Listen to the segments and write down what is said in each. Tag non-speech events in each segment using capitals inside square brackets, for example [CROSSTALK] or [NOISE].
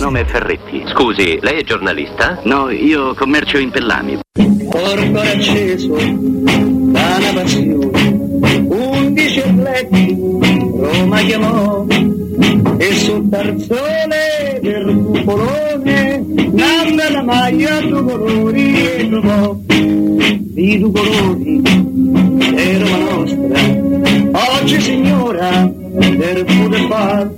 nome è Ferretti. Scusi, lei è giornalista? No, io commercio in pellami. Corpo acceso da una passione, undici atleti Roma chiamò e sul tarzone del cupolone nanna la maglia due colori e trovò i due colori è Roma nostra oggi signora per poter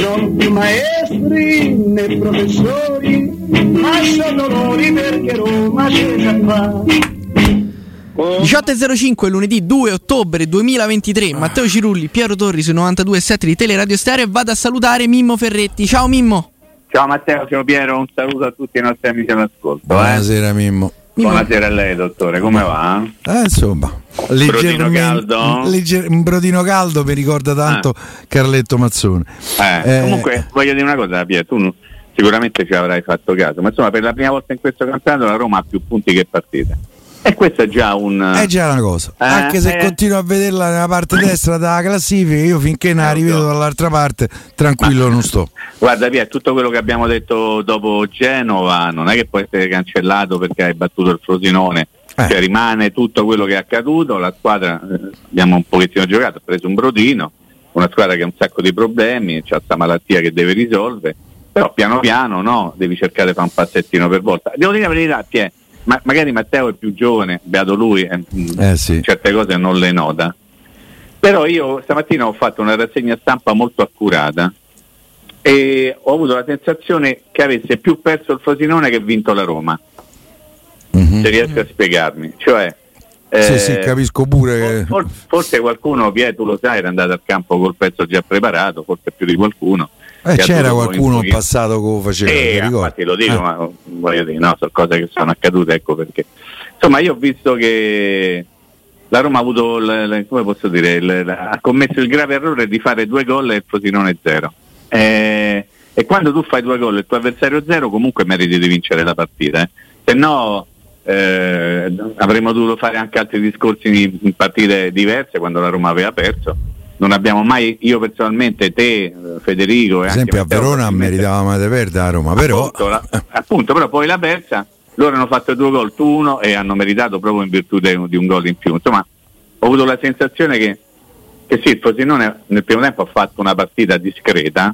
non più maestri né professori ma sono dolori perché Roma c'è già fa 18.05 lunedì 2 ottobre 2023 Matteo Cirulli, Piero Torri su 92.7 di Teleradio Stereo e vado a salutare Mimmo Ferretti ciao Mimmo Ciao Matteo, ciao Piero, un saluto a tutti i nostri amici all'ascolto. eh. Buonasera Mimmo. Buonasera a lei dottore, come va? Eh, insomma, leggermente- caldo? legger- un brodino caldo mi ricorda tanto Carletto Mazzone. Eh, Eh, comunque voglio dire una cosa Piero, tu sicuramente ci avrai fatto caso, ma insomma per la prima volta in questo campionato la Roma ha più punti che partite. E questo è già un... È già una cosa, Eh, anche se eh. continuo a vederla nella parte destra della classifica, io finché ne la rivedo dall'altra parte, tranquillo non sto. Guarda Piero, tutto quello che abbiamo detto dopo Genova non è che può essere cancellato perché hai battuto il Frosinone, Eh. cioè rimane tutto quello che è accaduto, la squadra eh, abbiamo un pochettino giocato, ha preso un brodino, una squadra che ha un sacco di problemi, c'ha questa malattia che deve risolvere, però piano piano no, devi cercare di fare un passettino per volta. Devo dire la verità, Pier, ma magari Matteo è più giovane, beato lui, eh, Eh sì. certe cose non le nota. Però io stamattina ho fatto una rassegna stampa molto accurata e ho avuto la sensazione che avesse più perso il Frosinone che vinto la Roma. Mhm. Se riesco a spiegarmi. Cioè, Sì, eh, sì, capisco pure che... for- forse qualcuno, Pier, tu lo sai, era andato al campo col pezzo già preparato, forse più di qualcuno. Eh, c'era qualcuno un in passato che lo faceva, eh, infatti lo dico, Eh. ma voglio dire, no, sono cose che sono accadute, ecco perché. Insomma, io ho visto che la Roma ha avuto, il- il- come posso dire, il- ha commesso il grave errore di fare due gol e il Frosinone zero. Eh, e quando tu fai due gol e il tuo avversario zero, comunque meriti di vincere la partita. eh. Se no eh, avremmo dovuto fare anche altri discorsi in partite diverse quando la Roma aveva perso. Non abbiamo mai, io personalmente, te, eh, Federico Per esempio a Verona probabilmente- meritava di perdere a Roma, però... appunto, la- appunto, però poi l'ha persa, loro hanno fatto due gol, tu uno e hanno meritato proprio in virtù di un gol in più. Insomma, ho avuto la sensazione che, che sì, il Frosinone nel primo tempo ha fatto una partita discreta,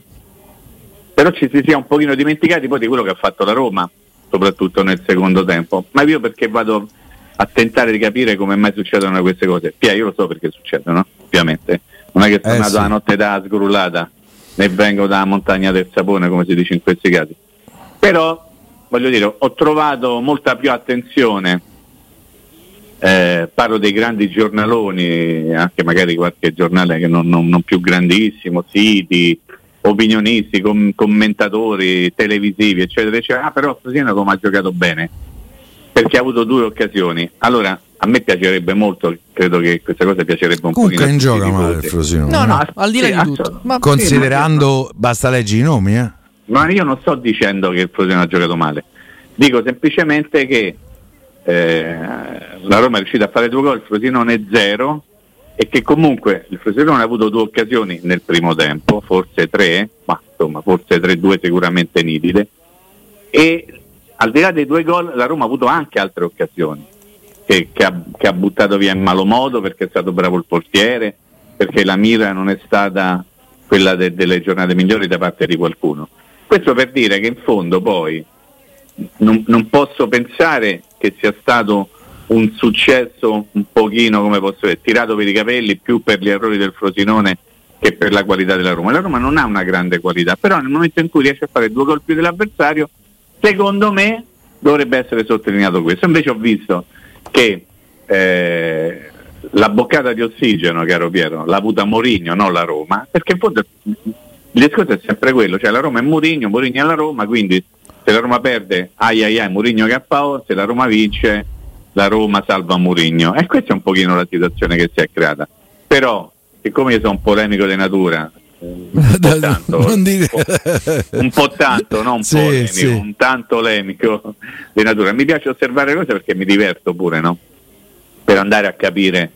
però ci si sia un pochino dimenticati poi di quello che ha fatto la Roma, soprattutto nel secondo tempo. Ma io perché vado a tentare di capire come mai succedono queste cose? Pia, io lo so perché succedono, ovviamente. Non è che sono Eh, nato sì. la notte da sgrullata, né vengo dalla montagna del sapone, come si dice in questi casi. Però, voglio dire, ho trovato molta più attenzione, eh, parlo dei grandi giornaloni, anche magari qualche giornale che non, non- non più grandissimo, siti, opinionisti, com- commentatori televisivi, eccetera, eccetera. Ah, però Frosinone come ha giocato bene, perché ha avuto due occasioni. Allora, a me piacerebbe molto, credo che questa cosa piacerebbe un Comunque pochino a non tutti i gioca male il. Frosinone. No, no, Ah, al di là sì, di tutto. Ma Considerando, basta leggere i nomi, eh. Ma io non sto dicendo che il Frosinone ha giocato male, dico semplicemente che eh, la Roma è riuscita a fare due gol, il Frosinone è zero e che comunque il Frosinone ha avuto due occasioni nel primo tempo, forse tre, ma insomma forse tre, due sicuramente nitide e al di là dei due gol la Roma ha avuto anche altre occasioni che, che ha, che ha buttato via in malo modo perché è stato bravo il portiere, perché la mira non è stata quella de- delle giornate migliori da parte di qualcuno. Questo per dire che in fondo poi non, non posso pensare che sia stato un successo un pochino, come posso dire, tirato per i capelli più per gli errori del Frosinone che per la qualità della Roma. La Roma non ha una grande qualità, però nel momento in cui riesce a fare due gol più dell'avversario, secondo me dovrebbe essere sottolineato questo. Invece ho visto che eh, la boccata di ossigeno, caro Piero, l'ha avuta Mourinho, non la Roma, perché in fondo il discorso è sempre quello, cioè la Roma è Mourinho, Mourinho è la Roma, quindi se la Roma perde, ai ai ai, Mourinho KO, se la Roma vince, la Roma salva Mourinho. E questa è un pochino la situazione che si è creata. Però, siccome io sono un polemico di natura, un po' [LAUGHS] tanto, un po' tanto, non un [LAUGHS] Sì, polemico, sì. un tanto lemico di natura. Mi piace osservare cose perché mi diverto pure, no? Per andare a capire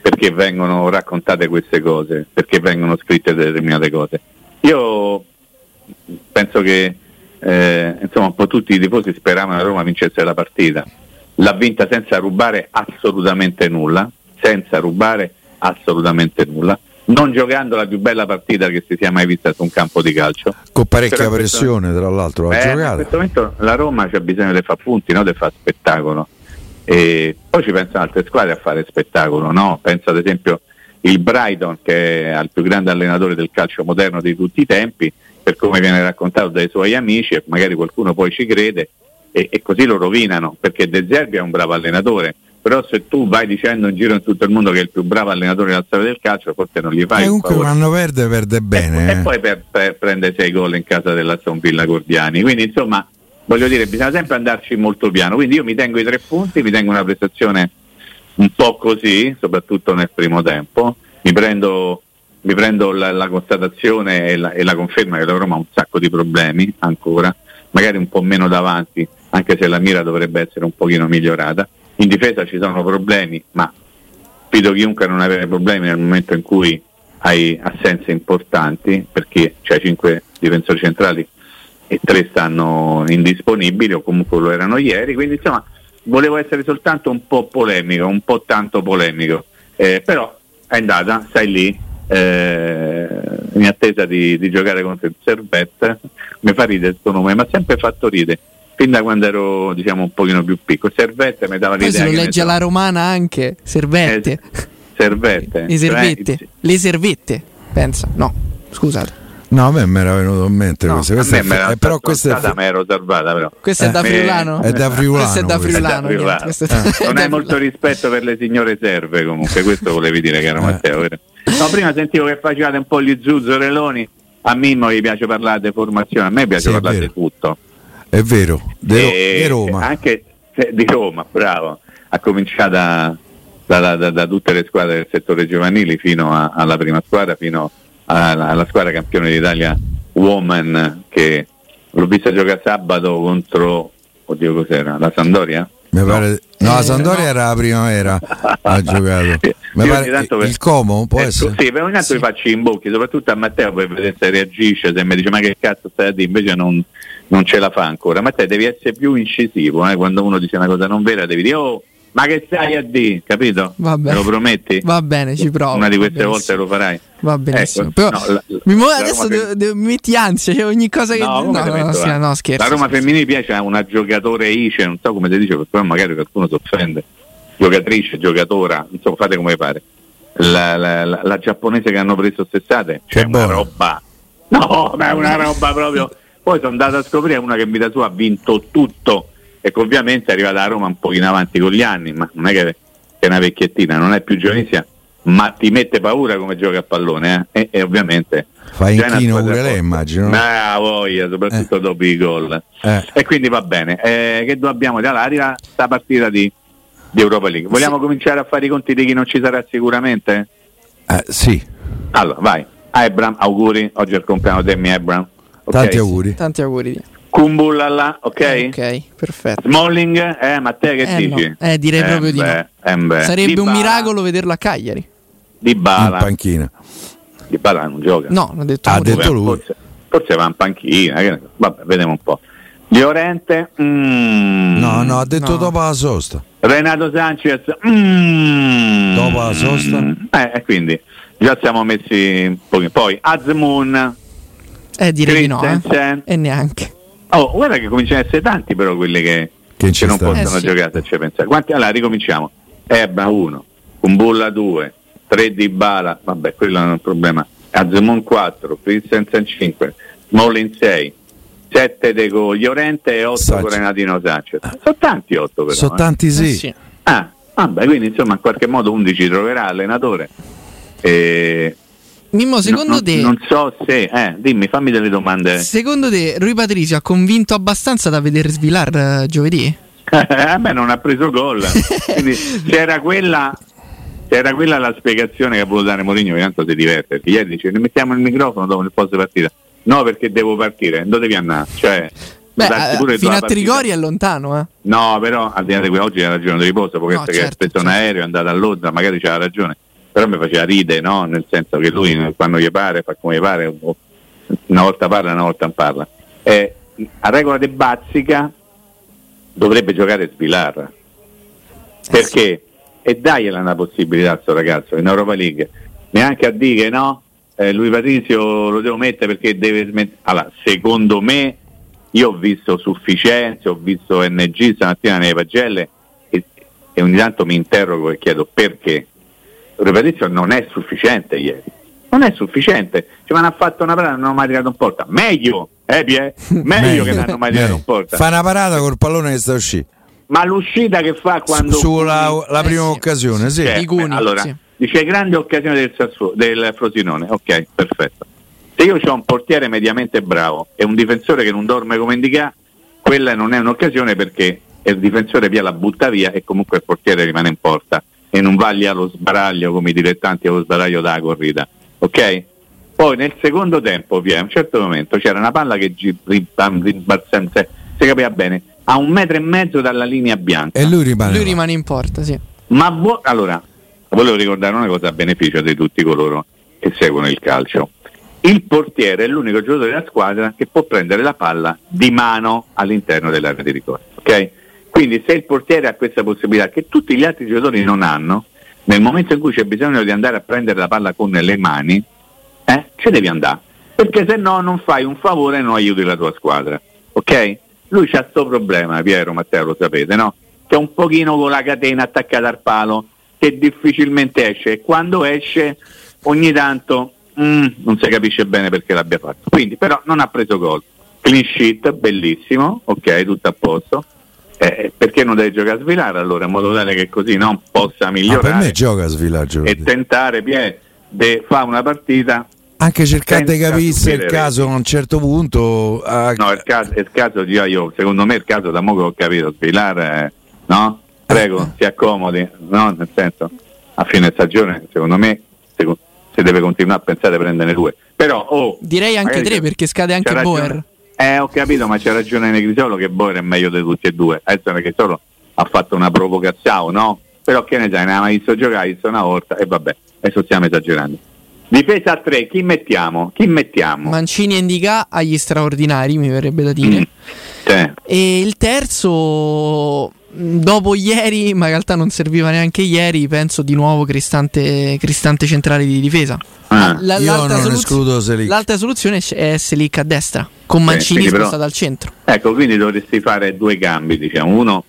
perché vengono raccontate queste cose, perché vengono scritte determinate cose. Io penso che eh, insomma un po' tutti i tifosi speravano che Roma vincesse la partita. L'ha vinta senza rubare assolutamente nulla, senza rubare assolutamente nulla, non giocando la più bella partita che si sia mai vista su un campo di calcio. Con parecchia pressione, tra l'altro, eh, in questo momento la Roma c'ha bisogno di fare punti, no? di fare spettacolo. E poi ci pensano altre squadre a fare spettacolo, no? Penso ad esempio il Brighton che è il più grande allenatore del calcio moderno di tutti i tempi, per come viene raccontato dai suoi amici, e magari qualcuno poi ci crede, e, e così lo rovinano, perché De Zerbi è un bravo allenatore, però se tu vai dicendo in giro in tutto il mondo che è il più bravo allenatore della storia del calcio, forse non gli fai Eh, un comunque favore. quando perde, perde bene. E eh. poi per, per- prende 6 gol in casa dell'Aston Villa Gordiani. Quindi insomma, voglio dire, bisogna sempre andarci molto piano. Quindi io mi tengo i tre punti, mi tengo una prestazione un po' così, soprattutto nel primo tempo. Mi prendo, mi prendo la, la constatazione e la, e la conferma che la Roma ha un sacco di problemi ancora, magari un po' meno davanti, anche se la mira dovrebbe essere un pochino migliorata. In difesa ci sono problemi, ma fido chiunque a non avere problemi nel momento in cui hai assenze importanti, perché c'hai cinque difensori centrali e tre stanno indisponibili o comunque lo erano ieri, quindi insomma volevo essere soltanto un po' polemico, un po' tanto polemico, eh, però è andata, stai lì, eh, in attesa di, di giocare contro il Servette, mi fa ridere questo nome, mi ha sempre fatto ridere, fin da quando ero diciamo un pochino più piccolo, Servette mi dava Poi l'idea se lo legge so, alla romana anche, servette. eh, Servette, Le servette. cioè, Le servette. Pensa. No, scusate. No, a me mi era venuto in mente No, Questa me è me eh, però questa è stata, fe- me ero salvata però. Questo è da Eh, friulano? è da [LAUGHS] friulano. Questo è da friulano. È da friulano. è- non hai molto rispetto per le signore serve comunque, questo volevi dire caro Eh. Matteo. No, prima sentivo che facevate un po' gli zuzzurelloni, a Mimmo gli piace parlare di formazione, a me piace Sì, parlare di tutto. È vero, di, E di Roma. Anche se- di Roma, bravo. Ha cominciato da, da- da- da tutte le squadre del settore giovanili fino a- alla prima squadra, fino alla, alla squadra campione d'Italia Woman che l'ho vista giocare sabato contro, oddio cos'era, la Sandoria? Mi pare- no, la Eh, Sandoria no. era la primavera. ha [LAUGHS] giocato. Mi Io pare- per- il Como può Eh, essere. Sì, per ogni tanto vi faccio in bocchi, soprattutto a Matteo per vedere se reagisce, se mi dice ma che cazzo stai a dire, invece non, non ce la fa ancora. Matteo devi essere più incisivo, eh, quando uno dice una cosa non vera devi dire oh ma che stai a dire, capito? Vabbè. Me lo prometti? Va bene, ci provo. Una di va queste volte lo farai. Va benissimo. Ecco, Però no, la- mi muovo adesso devo, devo- mi metti ansia, cioè ogni cosa che No, no, no, sì, no, scherzo. La Roma scherzo. femminile piace a una giocatore ICE, non so come si dice, perché poi magari qualcuno si offende. Giocatrice, giocatora, insomma fate come pare. La, la- la- la giapponese che hanno preso stessate, c'è Che una roba. No, ma è una roba proprio. Poi sono andato a scoprire una che in vita sua ha vinto tutto e che ovviamente è arrivata a Roma un pochino avanti con gli anni, ma non è che, è una vecchiettina, non è più giovanissima, ma ti mette paura come gioca a pallone eh? e, e ovviamente Fa inchino pure lei, immagino. Ma ha voglia, soprattutto dopo i gol. Eh. E quindi va bene. Eh, che dobbiamo allora arriva sta partita di, di Europa League. Vogliamo cominciare a fare i conti di chi non ci sarà sicuramente? Eh, sì, Allora, vai. Ebram, auguri. Oggi è il compleanno di Emmy Ebram. Ok. tanti auguri. Tanti auguri. Kumbullala, ok? Ok, perfetto. Smalling, eh, Matteo che Eh, dici? no. Eh, direi proprio di no. beh, eh, beh. Sarebbe un Dybala- miracolo vederlo a Cagliari. Di In Bala. panchina. Di Bala non gioca. No, ho detto Ha detto lui. Forse, forse va in panchina. so. Vabbè, vediamo un po'. Llorente, mm. No, no, ha detto No. dopo la sosta. Renato Sanchez, mm. Dopo la sosta? Eh, e quindi già siamo messi un pochino. Poi Azmoon, Eh, direi di no. eh. E neanche. Oh, guarda che cominciano ad essere tanti però quelli che, Che che non possono Eh, sì. giocare se ci pensare. Quanti? Allora ricominciamo. Ebra 1, Kumbulla 2, 3 di Bala, vabbè, quello non è un problema. Azmoon 4, Christensen 5, Smolin 6, 7 De Go, Llorente e 8 Sanchez. con Renatino Sanchez. Sono tanti 8 però. Sono eh. tanti Eh, sì. sì. Ah, vabbè, quindi insomma in qualche modo 11 troverà allenatore. E Mimmo, secondo non, te, non so se, eh, dimmi, fammi delle domande. secondo te Rui Patricio ha convinto abbastanza da vedere Svilar eh, giovedì? a me non ha preso gol. [LAUGHS] Quindi c'era quella, c'era quella la spiegazione che ha voluto dare Mourinho, che tanto si diverte. Perché ieri dice ne mettiamo il microfono dopo il posto partita. No, perché devo partire, dove devi andare? Cioè, Beh, eh, fino a. Trigori è lontano, eh. No, però al di là di quello, oggi era ragione di riposo, perché No, che certo, speso un certo. aereo, è andato a Londra, magari c'era ragione. Però mi faceva ride, no? Nel senso che lui quando gli pare, fa come gli pare, una volta parla, una volta non parla. Eh, a regola di Bazzica dovrebbe giocare Svilar. Perché? E dagliela una possibilità a questo ragazzo in Europa League. Neanche a dire no, eh, lui Patrizio lo devo mettere perché deve smettere. Allora, secondo me, io ho visto sufficienze, ho visto NG stamattina nelle pagelle e, e ogni tanto mi interrogo e chiedo perché. Lui Patrizio non è sufficiente ieri. Non è sufficiente. Ci hanno fatto una parata e non hanno mai tirato in porta. Meglio, eh, Pie? [LAUGHS] Meglio che non hanno mai tirato in porta. Fa una parata col pallone che sta uscendo. Ma l'uscita che fa quando... Sulla la Eh, prima sì. occasione, sì. Cioè, Cuni, allora, sì. dice grande occasione del, Sassuolo, del Frosinone, ok, perfetto. Se io ho un portiere mediamente bravo e un difensore che non dorme come indica, quella non è un'occasione perché il difensore via la butta via e comunque il portiere rimane in porta e non vaglia lo sbaraglio come i dilettanti allo sbaraglio dalla corrida, ok? Poi nel secondo tempo, via, a un certo momento c'era una palla che si capiva bene, a un metro e mezzo dalla linea bianca. E lui rimane. Lui rimane in porta, sì. Ma vuo- allora, volevo ricordare una cosa a beneficio di tutti coloro che seguono il calcio. Il portiere è l'unico giocatore della squadra che può prendere la palla di mano all'interno dell'area di rigore. ok? Quindi se il portiere ha questa possibilità che tutti gli altri giocatori non hanno, nel momento in cui c'è bisogno di andare a prendere la palla con le mani, eh, ci devi andare. Perché se no non fai un favore e non aiuti la tua squadra. Ok? Lui c'ha questo problema, Piero, Matteo, lo sapete, no? Che è un pochino con la catena attaccata al palo, che difficilmente esce e quando esce ogni tanto mm, non si capisce bene perché l'abbia fatto. Quindi però non ha preso gol. Clean sheet, bellissimo, ok, tutto a posto. Eh, perché non deve giocare a svilare allora in modo tale che così non possa Ma per migliorare me gioca a svillaggio. e tentare Pie, di fare una partita Anche cercare di capire se è il caso a un certo punto. ah, No, il caso, il caso di io, secondo me il caso da mo che ho capito, Svilar, no? Prego, si accomodi, no? Nel senso, a fine stagione, secondo me, si deve continuare a pensare di prenderne due. Però, oh, Direi anche tre perché scade anche c'ha ragione- Boer. Eh, ho capito, ma c'è ragione Negrisolo che Boer è meglio di tutti e due. Adesso Negrisolo ha fatto una provocazione, no? Però che ne sai, ne aveva visto giocare, ha visto una volta e vabbè, adesso stiamo esagerando. Difesa a tre, chi mettiamo? Chi mettiamo? Mancini e Indica agli straordinari, mi verrebbe da dire. Mm. E il terzo, dopo ieri, ma in realtà non serviva neanche ieri, penso di nuovo Cristante, Cristante centrale di difesa. Ah. La- Io l'altra non soluz- escludo Selic. L'altra soluzione è Selic a destra, con Mancini quindi però- spostato al centro. Ecco, quindi dovresti fare due cambi, diciamo. Uno,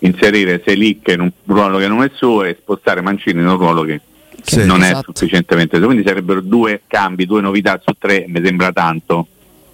inserire Selic in un ruolo che non è suo e spostare Mancini in un ruolo che Sì. non è Esatto. sufficientemente suo. Quindi sarebbero due cambi, due novità su tre, mi sembra tanto.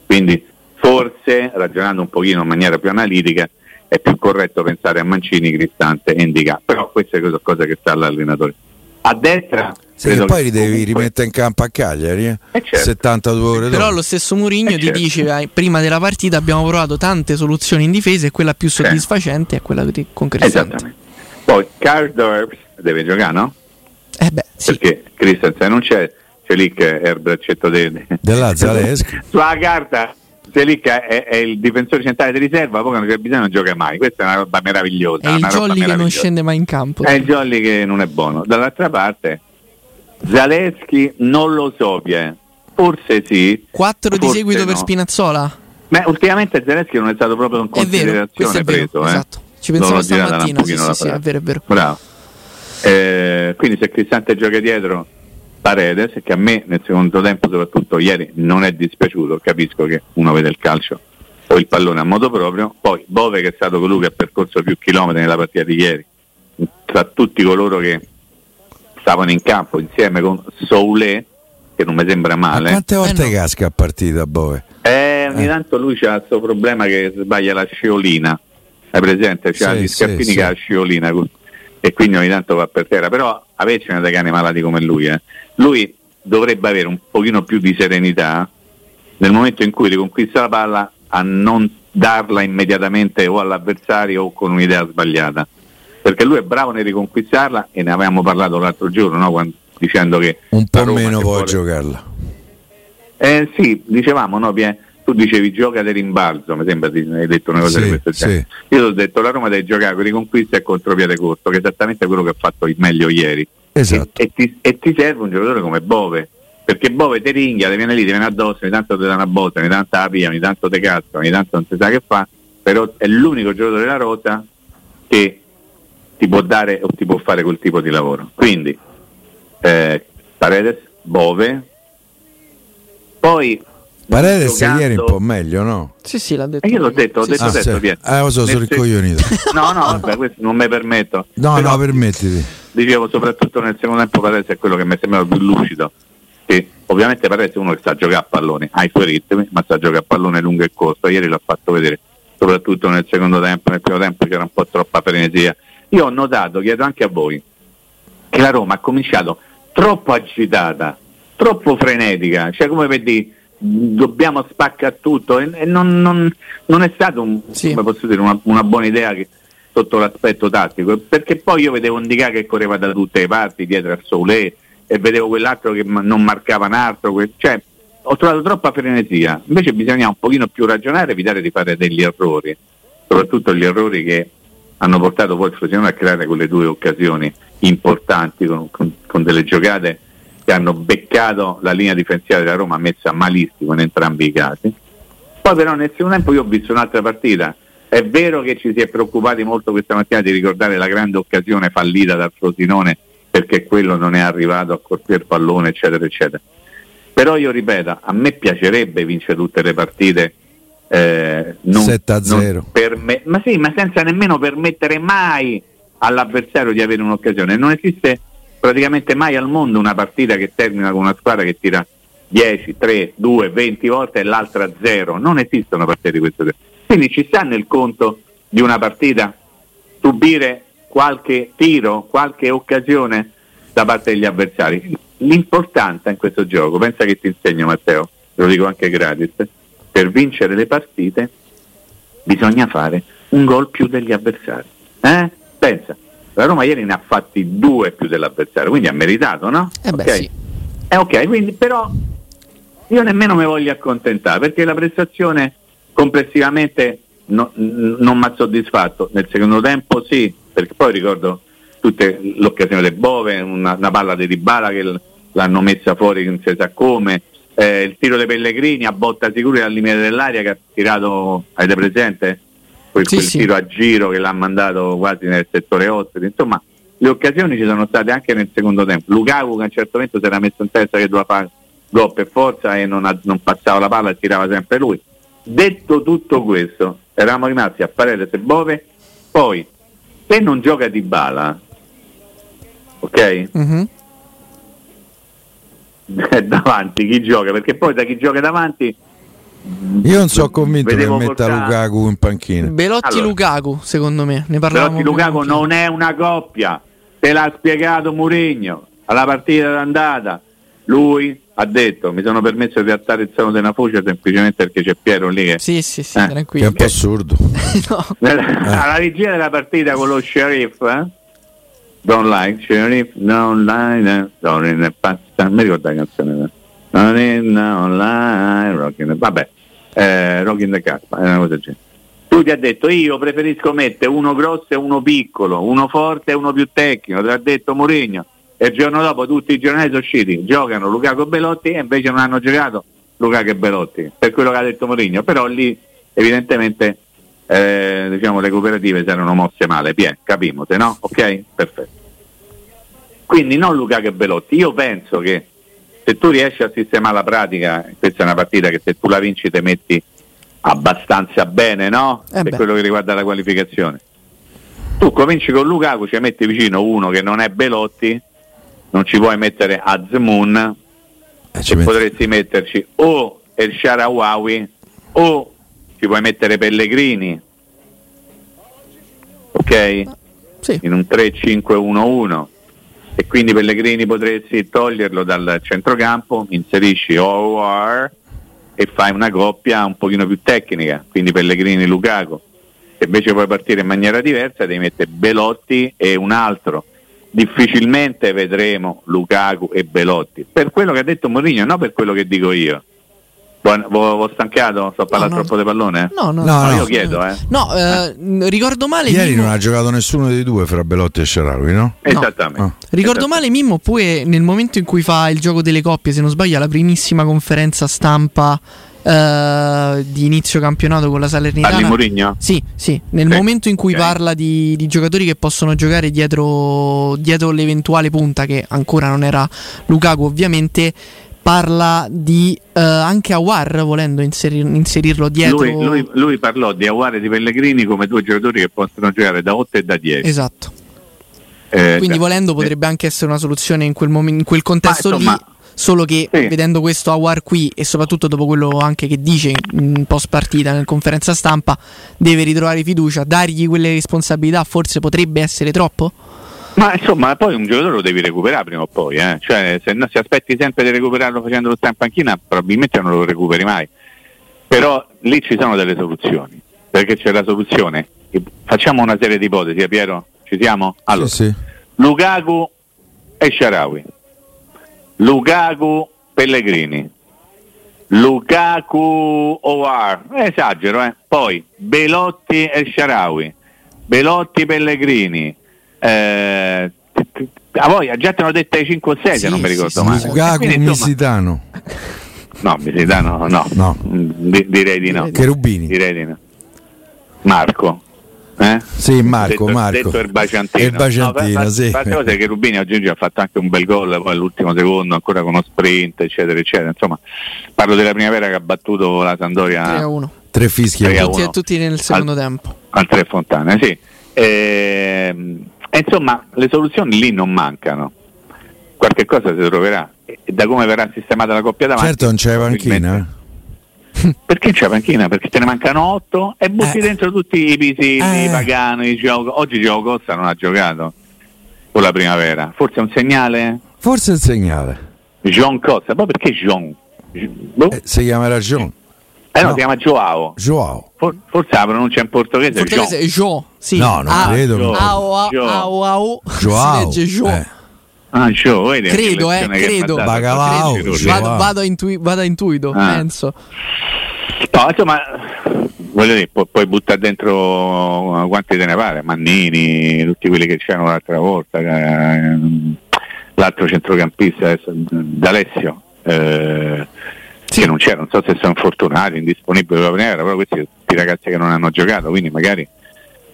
Quindi forse, ragionando un pochino in maniera più analitica, è più corretto pensare a Mancini, Cristante e Indica. Però queste sono cose che sta all'allenatore. A destra... Sì, che poi che li devi rimettere in campo a Cagliari. Eh? Eh, certo. 72 ore Però dopo. lo stesso Mourinho Eh, ti certo. dice eh, prima della partita abbiamo provato tante soluzioni in difesa e quella più soddisfacente è quella di- con Cristante. Esattamente. Poi Cardorp deve giocare, no? Eh beh, sì. perché Christensen non c'è, Selic è il braccetto de- Della Zaleschi. [LAUGHS] Sulla carta Selic è, è il difensore centrale di riserva, poi quando c'è bisogno non gioca mai. Questa è una roba meravigliosa. È il Jolly che non scende mai in campo. È il Jolly che non è buono. Dall'altra parte Zaleschi non lo so, Pie. forse sì. 4 di forse seguito per no. Spinazzola? Ma ultimamente Zelensky non è stato proprio in È vero, considerazione è vero, preso. eh. esatto. Ci pensavo stamattina, sì, sì, sì, è vero, è vero. Bravo. Eh, quindi se Cristante gioca dietro Paredes, che a me nel secondo tempo, soprattutto ieri, non è dispiaciuto, capisco che uno vede il calcio o il pallone a modo proprio, poi Bove che è stato colui che ha percorso più chilometri nella partita di ieri, tra tutti coloro che stavano in campo insieme con Soule, che non mi sembra Ma male. quante volte no. casca a partita, Bove? Eh, ogni Eh. tanto lui c'ha questo problema che sbaglia la sciolina. Hai presente? C'ha Sì, gli sì, scarpini sì. che ha la sciolina e quindi ogni tanto va per terra. Però avercene dei cani malati come lui, eh. lui dovrebbe avere un pochino più di serenità nel momento in cui riconquista la palla a non darla immediatamente o all'avversario o con un'idea sbagliata. Perché lui è bravo nel riconquistarla e ne avevamo parlato l'altro giorno, no? Quando- dicendo che Un po' Roma meno può giocarla. eh sì, dicevamo, no, Pie? Tu dicevi gioca di rimbalzo, mi sembra di hai detto una cosa Sì, di questo genere. sì. Io ti ho detto la Roma deve giocare con riconquista e contropiede corto, che è esattamente quello che ha fatto il meglio ieri. Esatto. E, e ti, e ti serve un giocatore come Bove, perché Bove te ringhia, te viene lì, ti viene addosso, ogni tanto ti dà una botta, ogni tanto la pia, ogni tanto te cazzo, ogni tanto non si sa che fa, però è l'unico giocatore della rosa che ti può dare o ti può fare quel tipo di lavoro. Quindi eh, Paredes, Bove, poi Paredes giocando- ieri un po' meglio, no? Sì, sì, l'ha detto. E io l'ho detto, ho Sì, detto Ah, adesso, sì. Pier. Ah, lo so, sono Nel se- ricoglionito. [LAUGHS] No, no, vabbè, questo non mi permetto. No, Però, no, permettiti. Dicevo, soprattutto nel secondo tempo Paredes è quello che mi è sembrato più lucido. Che ovviamente Paredes è uno che sa giocare a pallone, ha i suoi ritmi, ma sa giocare a pallone lungo e corto. Ieri l'ha fatto vedere, soprattutto nel secondo tempo, nel primo tempo c'era un po' troppa frenesia. Io ho notato, chiedo anche a voi, che la Roma ha cominciato troppo agitata, troppo frenetica, cioè come per dire dobbiamo spaccare tutto e, e non, non- non è stato un- Sì. come posso dire, una, una buona idea che- sotto l'aspetto tattico, perché poi io vedevo Indica che correva da tutte le parti dietro al Soulé e vedevo quell'altro che non marcava un altro, que- cioè ho trovato troppa frenesia, invece bisogna un pochino più ragionare e evitare di fare degli errori, soprattutto gli errori che hanno portato poi il Frosinone a creare quelle due occasioni importanti con, con- con delle giocate che hanno beccato la linea difensiva della Roma messa malissimo in entrambi i casi. Poi però nel secondo tempo io ho visto un'altra partita. È vero che ci si è preoccupati molto questa mattina di ricordare la grande occasione fallita dal Frosinone perché quello non è arrivato a colpire il pallone, eccetera, eccetera. Però io ripeto, a me piacerebbe vincere tutte le partite eh, non, 7 a 0. non perme- ma sì, ma senza nemmeno permettere mai all'avversario di avere un'occasione. Non esiste praticamente mai al mondo una partita che termina con una squadra che tira 10, 3, 2, 20 volte e l'altra 0. Non esistono partite di questo tipo. Quindi ci sta nel conto di una partita subire qualche tiro, qualche occasione da parte degli avversari. L'importante in questo gioco, pensa che ti insegno Matteo, te lo dico anche gratis, per vincere le partite bisogna fare un gol più degli avversari. Eh? Pensa, la Roma ieri ne ha fatti due più dell'avversario, quindi ha meritato, no? Eh beh, Ok? sì. Eh, ok, quindi però io nemmeno mi voglio accontentare perché la prestazione complessivamente no- n- non mi ha soddisfatto. Nel secondo tempo sì, perché poi ricordo tutte l'occasione del Bove, una, una palla di Dybala che l- l'hanno messa fuori non si sa come, eh, il tiro dei Pellegrini a botta sicura al limite dell'aria che ha tirato, avete presente? Quel, Sì, quel sì. tiro a giro che l'ha mandato quasi nel settore ospite, insomma le occasioni ci sono state anche nel secondo tempo. Lukaku che a un certo momento si era messo in testa che doveva fare gol per forza e non, ha- non passava la palla e tirava sempre lui. Detto tutto questo, eravamo rimasti a Paredes e Bove, poi se non gioca di bala, ok? Mhm. [LAUGHS] davanti chi gioca, perché poi da chi gioca davanti Io non sono convinto che metta portare- Lukaku in panchina. Belotti Allora. Lukaku, secondo me. Ne Belotti Lukaku non è una coppia, te l'ha spiegato Murigno alla partita d'andata. Lui ha detto mi sono permesso di alzare il seno della voce semplicemente perché c'è Piero lì che Sì, sì, sì, Eh, Che è un po' assurdo. [LAUGHS] No. alla regia della partita con lo sheriff eh? don't like sheriff don't like eh, don't in the past non mi ricordo la canzone eh? don't in the vabbè eh, rock in the caspa è una cosa del genere tu ti ha detto io preferisco mettere uno grosso e uno piccolo uno forte e uno più tecnico te l'ha detto Mourinho e il giorno dopo tutti i giornali sono usciti giocano Lukaku e Belotti e invece non hanno giocato Lukaku e Belotti per quello che ha detto Mourinho però lì evidentemente eh, diciamo le cooperative si erano mosse male, Pie, capimo, se no? Ok? Perfetto. Quindi non Luca che Belotti, io penso che se tu riesci a sistemare la pratica, questa è una partita che se tu la vinci ti metti abbastanza bene, no? Eh per quello che riguarda la qualificazione. Tu cominci con Lukaku, ci metti vicino uno che non è Belotti, non ci puoi mettere Azmoun, Eh, e potresti metterci o El Sharawawi o ci puoi mettere Pellegrini ok? Sì. in un 3-5-1-1 e quindi Pellegrini potresti toglierlo dal centrocampo inserisci OR e fai una coppia un pochino più tecnica quindi Pellegrini-Lukaku se invece puoi partire in maniera diversa devi mettere Belotti e un altro. Difficilmente vedremo Lukaku e Belotti. Per quello che ha detto Mourinho non per quello che dico io Ho stancato? Sto parlando no. troppo di pallone? No, no, No, no. io chiedo, eh. No, eh, ricordo male. Ieri Mimmo- non ha giocato nessuno dei due fra Belotti e Sharawi, no? Esattamente. Ah. Ricordo Esatto. male Mimmo pure nel momento in cui fa il gioco delle coppie, se non sbaglio, alla primissima conferenza stampa eh, di inizio campionato con la Salernitana. Parli Mourinho? Sì, sì, nel Sì, momento in cui ok. parla di, di giocatori che possono giocare dietro, dietro l'eventuale punta, che ancora non era Lukaku ovviamente, parla di eh, anche Awar volendo inserir- inserirlo dietro. Lui, lui- lui parlò di Aguare e di Pellegrini come due giocatori che possono giocare da 8 e da 10. Esatto. Eh, Quindi cioè, volendo eh, potrebbe anche essere una soluzione in quel, momen- in quel contesto Ma, insomma, lì. Solo che sì. vedendo questo Awar qui e soprattutto dopo quello anche che dice in post partita nel conferenza stampa, deve ritrovare fiducia, dargli quelle responsabilità forse potrebbe essere troppo? Ma insomma, poi un giocatore lo devi recuperare prima o poi, eh. cioè, se, no- se aspetti sempre di recuperarlo facendolo stare in panchina, probabilmente non lo recuperi mai. Però lì ci sono delle soluzioni, perché c'è la soluzione. Facciamo una serie di ipotesi, eh, Piero? Ci siamo? Allora, Sì, sì. Lukaku e Sharawi. Lukaku Pellegrini. Lukaku Ovar. Esagero, eh. Poi Belotti e Sharawi. Belotti Pellegrini. Eh, a voi già te ne ho dette 5 o 6 se Sì, non mi ricordo sì, male. sì. Lukaku Quindi, insomma, Misitano. No, Misitano no. No. Mm, di- direi di no. Cherubini. Direi di no. Marco. Eh? Sì, Marco, detto, Marco. detto il Baciantino. Il Baciantino, no, sì. Parte cose che Rubini oggi ha fatto anche un bel gol, poi all'ultimo secondo ancora con uno sprint, eccetera, eccetera. Insomma, parlo della primavera che ha battuto la 3 a Sandoria 1. Tre fischi. A. Tutti, tutti nel secondo tempo. al Tre Fontane, sì. Ehm, E, insomma, le soluzioni lì non mancano. Qualche cosa si troverà. E da come verrà sistemata la coppia davanti. Certo non c'è panchina. Perché c'è panchina? Perché te ne mancano otto e butti Eh. dentro tutti i Pisilli, Eh. i Pagani, i Gioco. Oggi Gioco Costa non ha giocato con la primavera. Forse è un segnale? Forse il segnale. John Costa, poi perché John? Boh. Eh, si chiamerà John. Eh no, no. si chiama Joao. Joao. For- Forse la pronuncia in portoghese. Portoghese è Jo, sì. No, non Ah, credo. Jo. Au, au, Jo. au, au. Joao. Si legge Jo. Eh. Ah, Joe, vedi? Credo, che eh, credo. Bacalao, Credo. Joao. Vado, vado, a intui- vado a intuito, Ah. penso. No, insomma, voglio dire, pu- puoi buttare dentro quanti te ne pare, Mannini, tutti quelli che c'erano l'altra volta, ehm, l'altro centrocampista, adesso, D'Alessio, eh, che non c'era, non so se sono infortunati, indisponibili per la primavera, però questi tutti ragazzi che non hanno giocato, quindi magari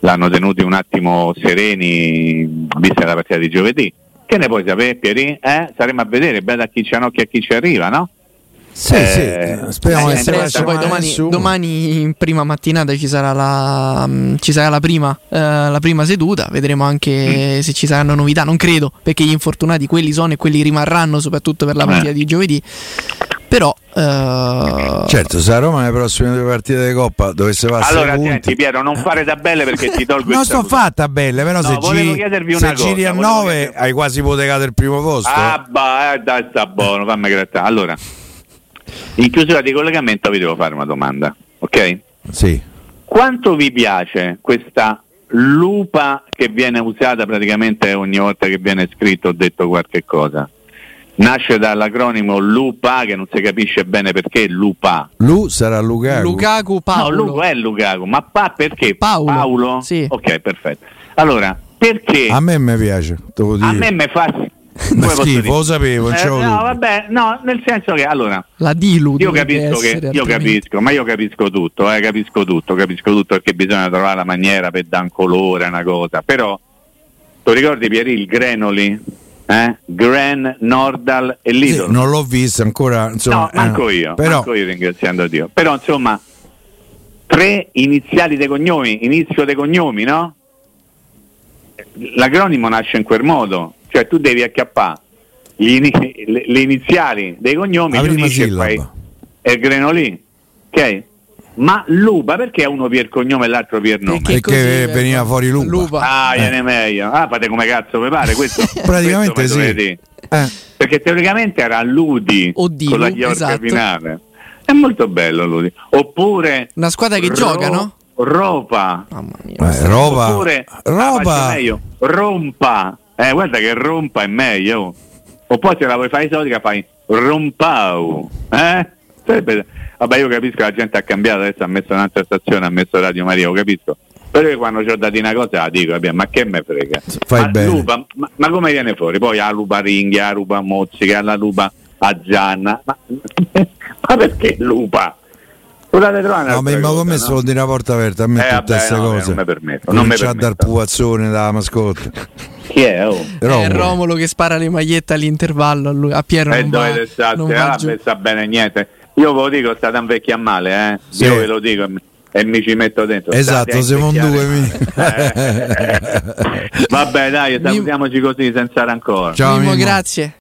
l'hanno tenuti un attimo sereni, vista la partita di giovedì. Che ne puoi sapere, Pieri? Eh? Saremo a vedere, beh, da chi c'è occhio a chi ci arriva, no? Sì, Eh, sì. Speriamo eh, che si presto, faccia poi domani, domani in prima mattinata ci sarà la, mm, ci sarà la, prima, eh, la prima seduta, vedremo anche se ci saranno novità, non credo, perché gli infortunati quelli sono e quelli rimarranno soprattutto per la Eh. partita di giovedì, però eh, Certo, se a Roma nelle prossime due partite di Coppa dovesse passare Allora, punti. senti Piero, non fare tabelle perché ti tolgo il non sto fatta belle, però No, se giri, se cosa, giri a volevo 9 chiedervi- hai quasi ipotecato il primo posto. Ah, bah, eh, dai, sta buono, fammi grattare. Allora, in chiusura di collegamento vi devo fare una domanda, ok? Sì. Quanto vi piace questa lupa che viene usata praticamente ogni volta che viene scritto o detto qualche cosa? Nasce dall'acronimo lupa, che non si capisce bene perché lupa. Lu sarà Lukaku. Lukaku Paolo. No, Lu è Lukaku, ma pa perché? Paolo. Sì. Ok, perfetto. Allora, perché A me mi piace, devo dire. a me mi fa [LAUGHS] Ma schifo, lo sapevo, Eh, no, vabbè, no, nel senso che allora La Dilu io capisco che essere, io altrimenti. capisco, ma io capisco tutto, eh, capisco tutto, capisco tutto perché bisogna trovare la maniera per dare un colore a una cosa, però tu ricordi Pieri il Grenoli? Eh? Gran, Nordal e Sì, Lidl. non l'ho vista ancora, insomma. no, manco eh, io, Però manco io ringraziando Dio. Però insomma, tre iniziali dei cognomi, inizio dei cognomi, no? L'acronimo nasce in quel modo, cioè tu devi acchiappare le, iniziali dei cognomi, prima unisci e fai il Grenolì, ok? Ma Lupa perché uno pier cognome e l'altro pier nome? Perché Perché così, eh, veniva fuori Lupa. Ah, Eh. viene meglio. Ah, fate come cazzo vi pare, questo [LAUGHS] Praticamente questo sì. Eh, Perché teoricamente era Ludi Oddio, con la chiorca esatto. finale. È molto bello Ludi. Oppure Una squadra che Ro- gioca, no? Ropa. Mamma mia. eh, roba. Oppure ah, roba. faccio meglio, Rompa. Eh, guarda che rompa è meglio. O poi se la vuoi fare esotica fai rompau. Eh? Sarebbe- Vabbè, io capisco che la gente ha cambiato, adesso ha messo un'altra stazione, ha messo Radio Maria, lo capisco. Però io quando ci ho dato una cosa la dico, vabbè, ma che me frega? Fai ma, bene. Lupa, ma, ma come viene fuori? Poi la lupa ringhia, la lupa mozzica, la lupa a Gianna. Ma, [LAUGHS] ma perché lupa? No, ma ma con me cosa, solo di una porta aperta, a me Eh, tutte queste no, cose. non mi permetto, non mi Comincia a dar permetto. puazzone da mascotte. [LAUGHS] Chi è? Oh? È Romolo. Che spara le magliette all'intervallo a, lui- a Piero E non va, dovete stare, non va ah, giù. sta bene niente. Io ve lo dico, state un vecchio a male, eh? Sì. Io ve lo dico e mi- ci metto dentro. Esatto, siamo invecchiare due. [LAUGHS] Vabbè, dai, salutiamoci così senza rancore. Ciao, Mimmo, Mimmo. grazie.